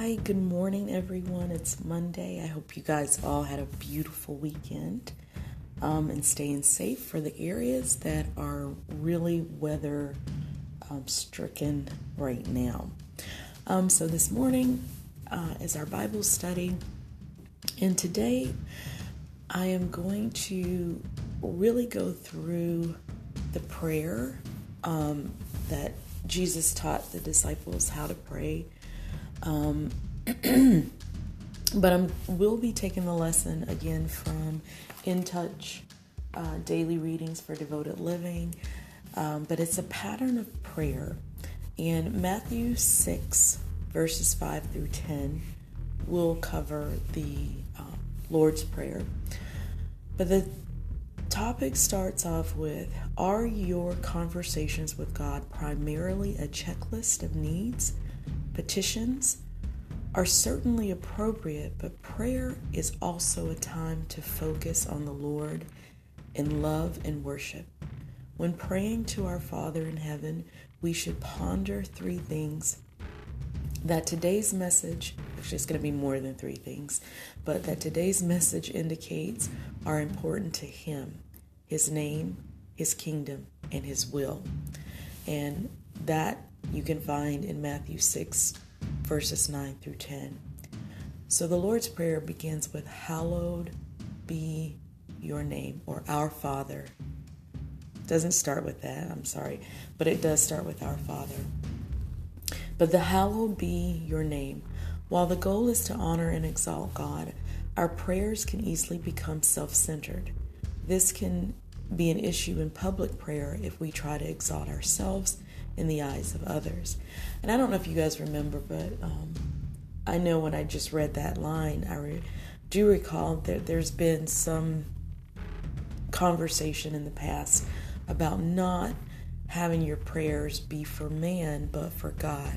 Hi, good morning, everyone. It's Monday. I hope you guys all had a beautiful weekend um, and staying safe for the areas that are really weather um, stricken right now. Um, so, this morning uh, is our Bible study, and today I am going to really go through the prayer um, that Jesus taught the disciples how to pray um, but I will be taking the lesson again from In Touch uh, Daily Readings for Devoted Living. Um, but it's a pattern of prayer. And Matthew 6, verses 5 through 10, will cover the uh, Lord's Prayer. But the topic starts off with Are your conversations with God primarily a checklist of needs? Petitions are certainly appropriate, but prayer is also a time to focus on the Lord in love and worship. When praying to our Father in heaven, we should ponder three things that today's message, actually, it's going to be more than three things, but that today's message indicates are important to Him His name, His kingdom, and His will. And that you can find in Matthew 6, verses 9 through 10. So the Lord's Prayer begins with, Hallowed be your name, or Our Father. Doesn't start with that, I'm sorry, but it does start with Our Father. But the hallowed be your name. While the goal is to honor and exalt God, our prayers can easily become self centered. This can be an issue in public prayer if we try to exalt ourselves in the eyes of others. And I don't know if you guys remember, but um, I know when I just read that line, I re- do recall that there's been some conversation in the past about not having your prayers be for man but for God.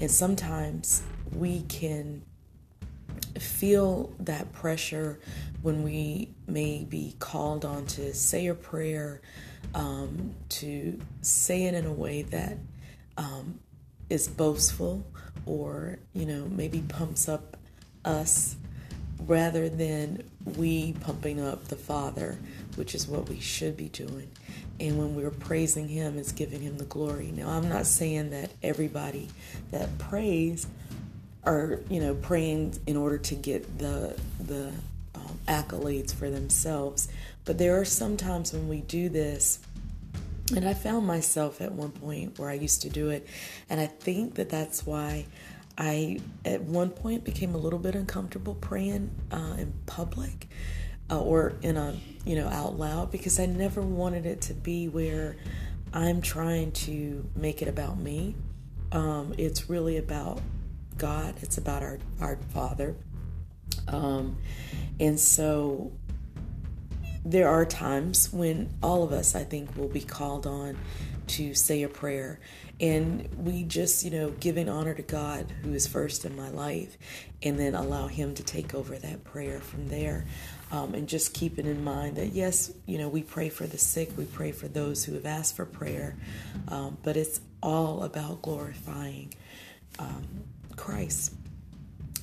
And sometimes we can feel that pressure when we may be called on to say a prayer um, to say it in a way that um, is boastful or, you know, maybe pumps up us rather than we pumping up the Father, which is what we should be doing. And when we're praising Him, it's giving Him the glory. Now, I'm not saying that everybody that prays are, you know, praying in order to get the the accolades for themselves, but there are some times when we do this, and I found myself at one point where I used to do it, and I think that that's why I at one point became a little bit uncomfortable praying uh, in public uh, or in a you know out loud because I never wanted it to be where I'm trying to make it about me. Um, it's really about God. It's about our our Father. Um, and so there are times when all of us, I think, will be called on to say a prayer. And we just, you know, giving honor to God, who is first in my life, and then allow Him to take over that prayer from there. Um, and just keeping in mind that, yes, you know, we pray for the sick, we pray for those who have asked for prayer, um, but it's all about glorifying um, Christ.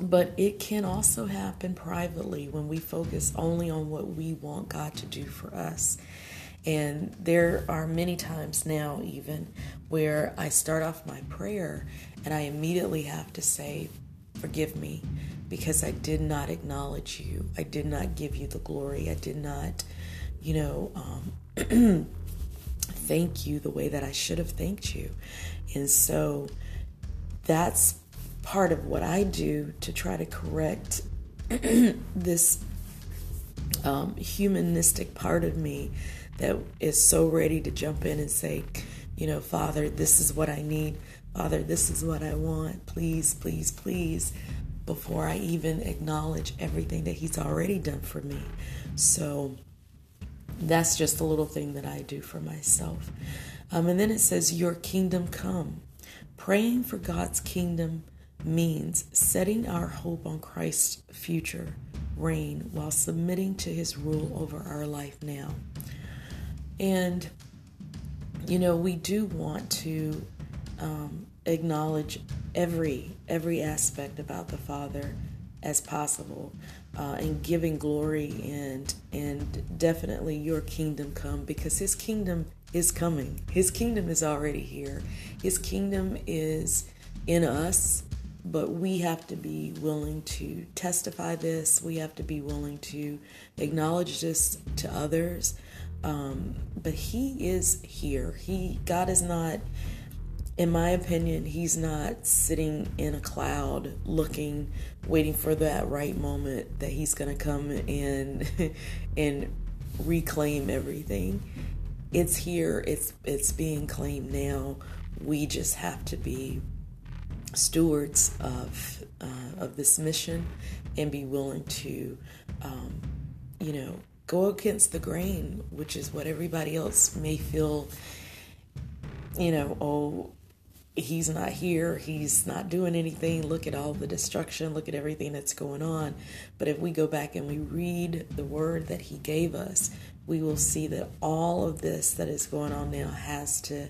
But it can also happen privately when we focus only on what we want God to do for us. And there are many times now, even, where I start off my prayer and I immediately have to say, Forgive me, because I did not acknowledge you. I did not give you the glory. I did not, you know, um, thank you the way that I should have thanked you. And so that's part of what I do to try to correct this um, humanistic part of me that is so ready to jump in and say, you know, Father, this is what I need. Father, this is what I want. Please, please, please, before I even acknowledge everything that He's already done for me. So that's just a little thing that I do for myself. Um, and then it says, Your kingdom come. Praying for God's kingdom means setting our hope on Christ's future reign while submitting to his rule over our life now. And, you know, we do want to um, acknowledge every every aspect about the Father as possible, uh, and giving glory and and definitely your kingdom come because His kingdom is coming. His kingdom is already here. His kingdom is in us, but we have to be willing to testify this. We have to be willing to acknowledge this to others. Um, but He is here. He God is not in my opinion, he's not sitting in a cloud looking, waiting for that right moment that he's going to come and and reclaim everything. It's here. It's it's being claimed now. We just have to be stewards of uh, of this mission and be willing to, um, you know, go against the grain, which is what everybody else may feel. You know, oh, he's not here, he's not doing anything. Look at all the destruction, look at everything that's going on. But if we go back and we read the word that he gave us, we will see that all of this that is going on now has to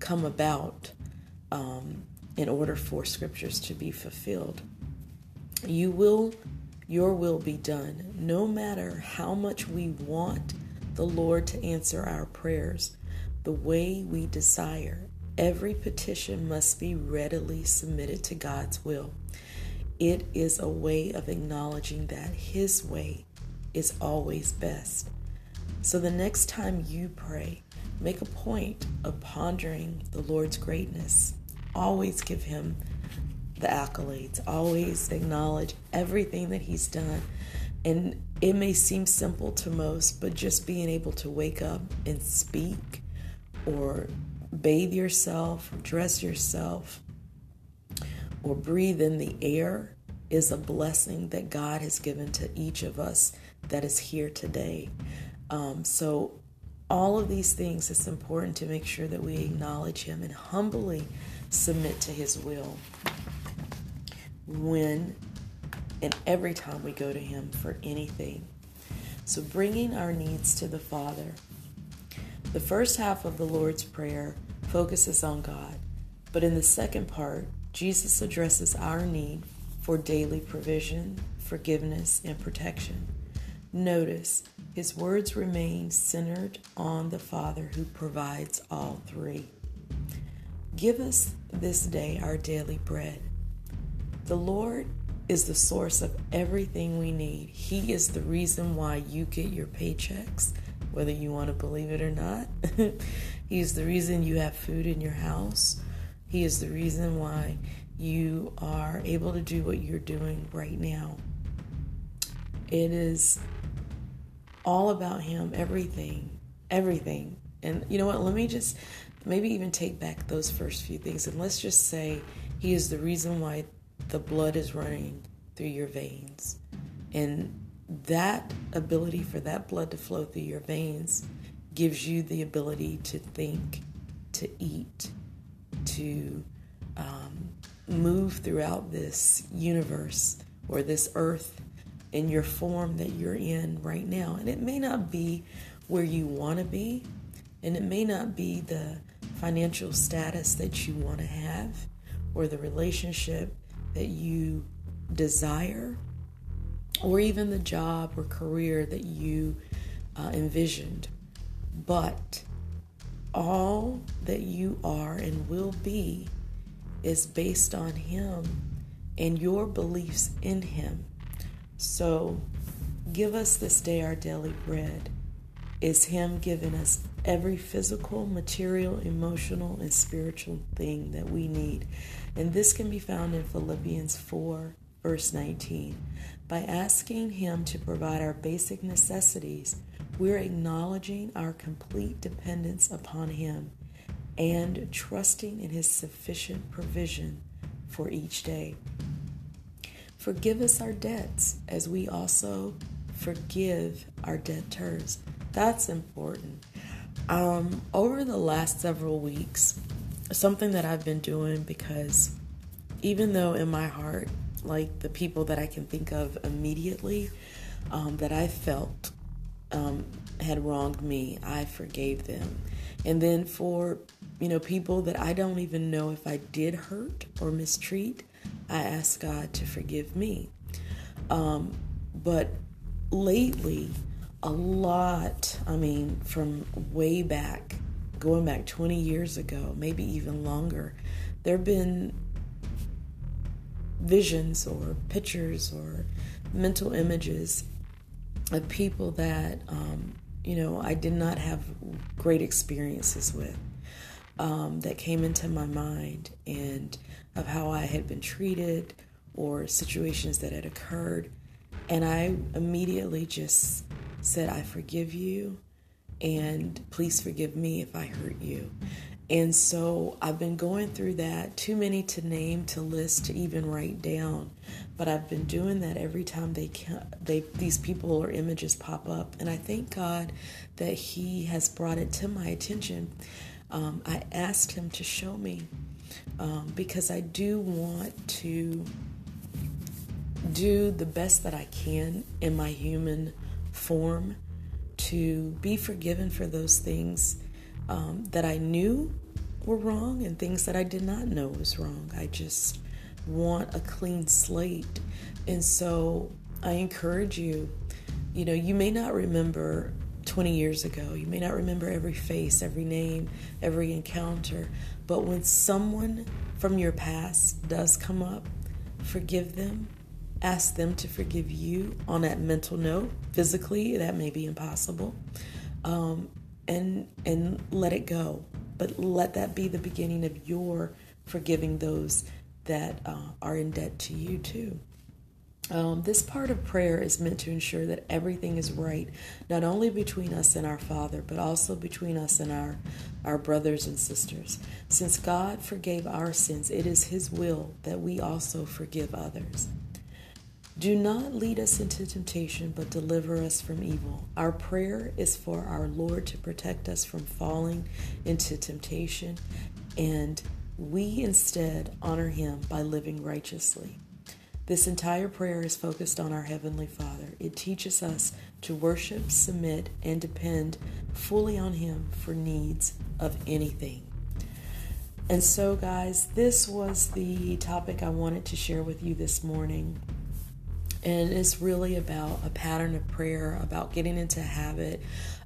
come about um, in order for scriptures to be fulfilled. You will, your will be done, no matter how much we want the Lord to answer our prayers the way we desire Every petition must be readily submitted to God's will. It is a way of acknowledging that His way is always best. So the next time you pray, make a point of pondering the Lord's greatness. Always give Him the accolades, always acknowledge everything that He's done. And it may seem simple to most, but just being able to wake up and speak or bathe yourself, dress yourself, or breathe in the air is a blessing that God has given to each of us that is here today. Um, so, all of these things, it's important to make sure that we acknowledge Him and humbly submit to His will when and every time we go to Him for anything. So, bringing our needs to the Father the first half of the Lord's Prayer focuses on God, but in the second part, Jesus addresses our need for daily provision, forgiveness, and protection. Notice his words remain centered on the Father who provides all three. Give us this day our daily bread. The Lord is the source of everything we need. He is the reason why you get your paychecks whether you want to believe it or not. he is the reason you have food in your house. He is the reason why you are able to do what you're doing right now. It is all about Him, everything, everything. And you know what? Let me just maybe even take back those first few things and let's just say He is the reason why the blood is running through your veins. And that ability for that blood to flow through your veins gives you the ability to think, to eat, to um, move throughout this universe or this earth in your form that you're in right now. And it may not be where you want to be, and it may not be the financial status that you want to have or the relationship that you desire or even the job or career that you uh, envisioned. But all that you are and will be is based on Him and your beliefs in Him. So give us this day our daily bread. Is Him giving us every physical, material, emotional, and spiritual thing that we need. And this can be found in Philippians 4 verse 19. By asking Him to provide our basic necessities, we're acknowledging our complete dependence upon Him and trusting in His sufficient provision for each day. Forgive us our debts as we also forgive our debtors. That's important. Um, over the last several weeks, something that I've been doing because even though in my heart like the people that I can think of immediately um, that I felt um, had wronged me, I forgave them. And then for you know, people that I don't even know if I did hurt or mistreat, I ask God to forgive me. Um, but lately, a lot, I mean, from way back, going back 20 years ago, maybe even longer, there have been visions or pictures or mental images of people that, um, you know, I did not have great experiences with um, that came into my mind and of how I had been treated or situations that had occurred. And I immediately just said, I forgive you, and please forgive me if I hurt you. And so I've been going through that, too many to name, to list, to even write down. But I've been doing that every time they can, they these people or images pop up, and I thank God that He has brought it to my attention. Um, I asked Him to show me um, because I do want to do the best that I can in my human form to be forgiven for those things um, that I knew were wrong and things that I did not know was wrong. I just want a clean slate. And so I encourage you, you know, you may not remember 20 years ago, you may not remember every face, every name, every encounter, but when someone from your past does come up, forgive them. Ask them to forgive you on that mental note. Physically, that may be impossible. Um, and and let it go. But let that be the beginning of your forgiving those that uh, are in debt to you too. Um, this part of prayer is meant to ensure that everything is right, not only between us and our Father, but also between us and our, our brothers and sisters. Since God forgave our sins, it is His will that we also forgive others. Do not lead us into temptation, but deliver us from evil. Our prayer is for our Lord to protect us from falling into temptation, and we instead honor Him by living righteously. This entire prayer is focused on our Heavenly Father. It teaches us to worship, submit, and depend fully on Him for needs of anything. And so, guys, this was the topic I wanted to share with you this morning. And it's really about a pattern of prayer, about getting into habit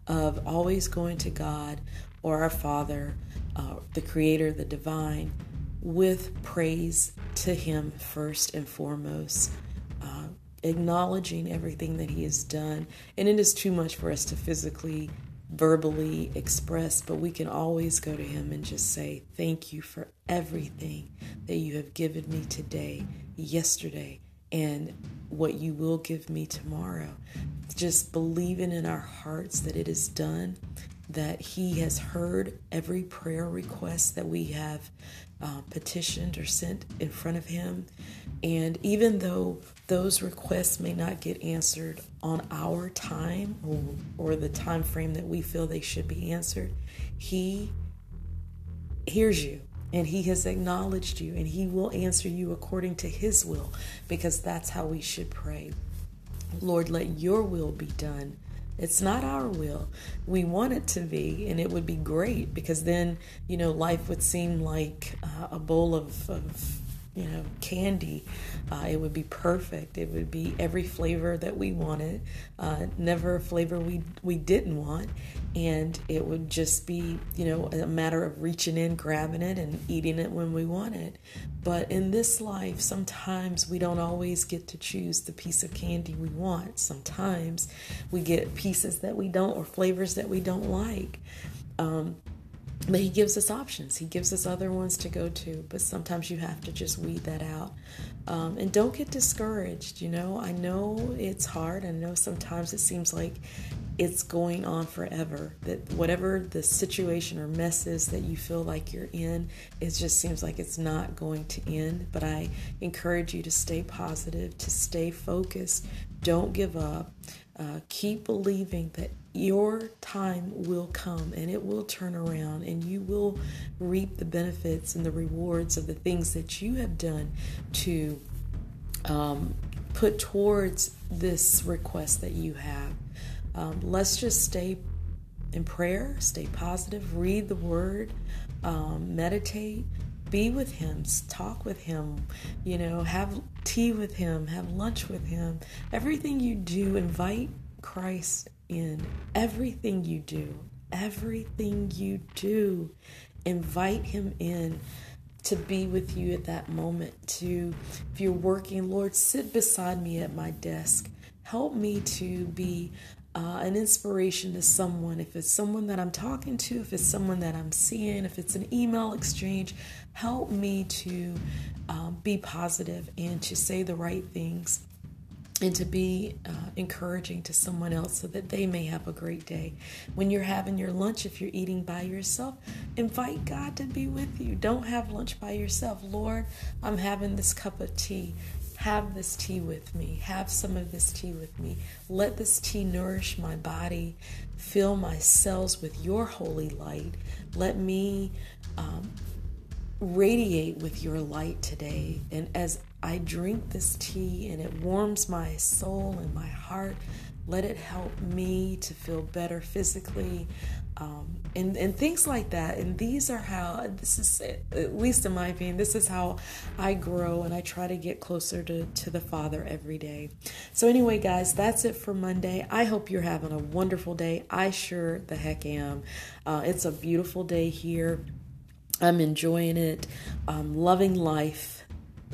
of always going to God or our Father, uh, the Creator, the Divine, with praise to Him first and foremost. Uh, acknowledging everything that He has done. And it is too much for us to physically, verbally express, but we can always go to Him and just say, Thank you for everything that you have given me today, yesterday, and what you will give me tomorrow. Just believing in our hearts that it is done, that He has heard every prayer request that we have uh, petitioned or sent in front of Him. And even though those requests may not get answered on our time or, or the time frame that we feel they should be answered, He hears you and he has acknowledged you and he will answer you according to his will because that's how we should pray. Lord, let your will be done. It's not our will. We want it to be, and it would be great because then, you know, life would seem like uh, a bowl of, of you know, candy. Uh, it would be perfect. It would be every flavor that we wanted, uh, never a flavor we we didn't want, and it would just be, you know, a matter of reaching in, grabbing it, and eating it when we want it. But in this life, sometimes we don't always get to choose the piece of candy we want. Sometimes we get pieces that we don't or flavors that we don't like. Um, but he gives us options. He gives us other ones to go to, but sometimes you have to just weed that out. Um, and don't get discouraged. You know, I know it's hard. I know sometimes it seems like it's going on forever. That whatever the situation or mess is that you feel like you're in, it just seems like it's not going to end. But I encourage you to stay positive, to stay focused. Don't give up. Uh, keep believing that your time will come and it will turn around and you will reap the benefits and the rewards of the things that you have done to um, put towards this request that you have. Um, let's just stay in prayer, stay positive, read the word, um, meditate, be with him, talk with him, you know, have tea with him, have lunch with him. Everything you do, invite Christ in. Everything you do, everything you do, invite him in to be with you at that moment. To, if you're working, Lord, sit beside me at my desk. Help me to be uh, an inspiration to someone. If it's someone that I'm talking to, if it's someone that I'm seeing, if it's an email exchange, help me to um, be positive and to say the right things and to be uh, encouraging to someone else so that they may have a great day. When you're having your lunch, if you're eating by yourself, invite God to be with you. Don't have lunch by yourself. Lord, I'm having this cup of tea. Have this tea with me. Have some of this tea with me. Let this tea nourish my body. Fill my cells with your holy light. Let me um, radiate with your light today. And as I drink this tea and it warms my soul and my heart, let it help me to feel better physically um, and, and things like that. And these are how, this is, at least in my opinion, this is how I grow and I try to get closer to, to the Father every day. So, anyway, guys, that's it for Monday. I hope you're having a wonderful day. I sure the heck am. Uh, it's a beautiful day here. I'm enjoying it. I'm loving life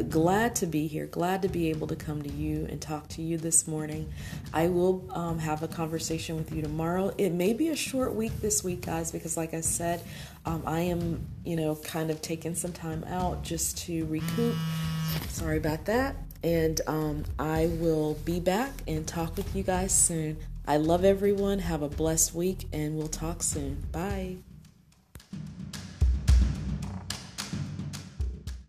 glad to be here, glad to be able to come to you and talk to you this morning. I will um, have a conversation with you tomorrow. It may be a short week this week, guys, because like I said, um, I am, you know, kind of taking some time out just to recoup. Sorry about that. And um, I will be back and talk with you guys soon. I love everyone. Have a blessed week, and we'll talk soon. Bye.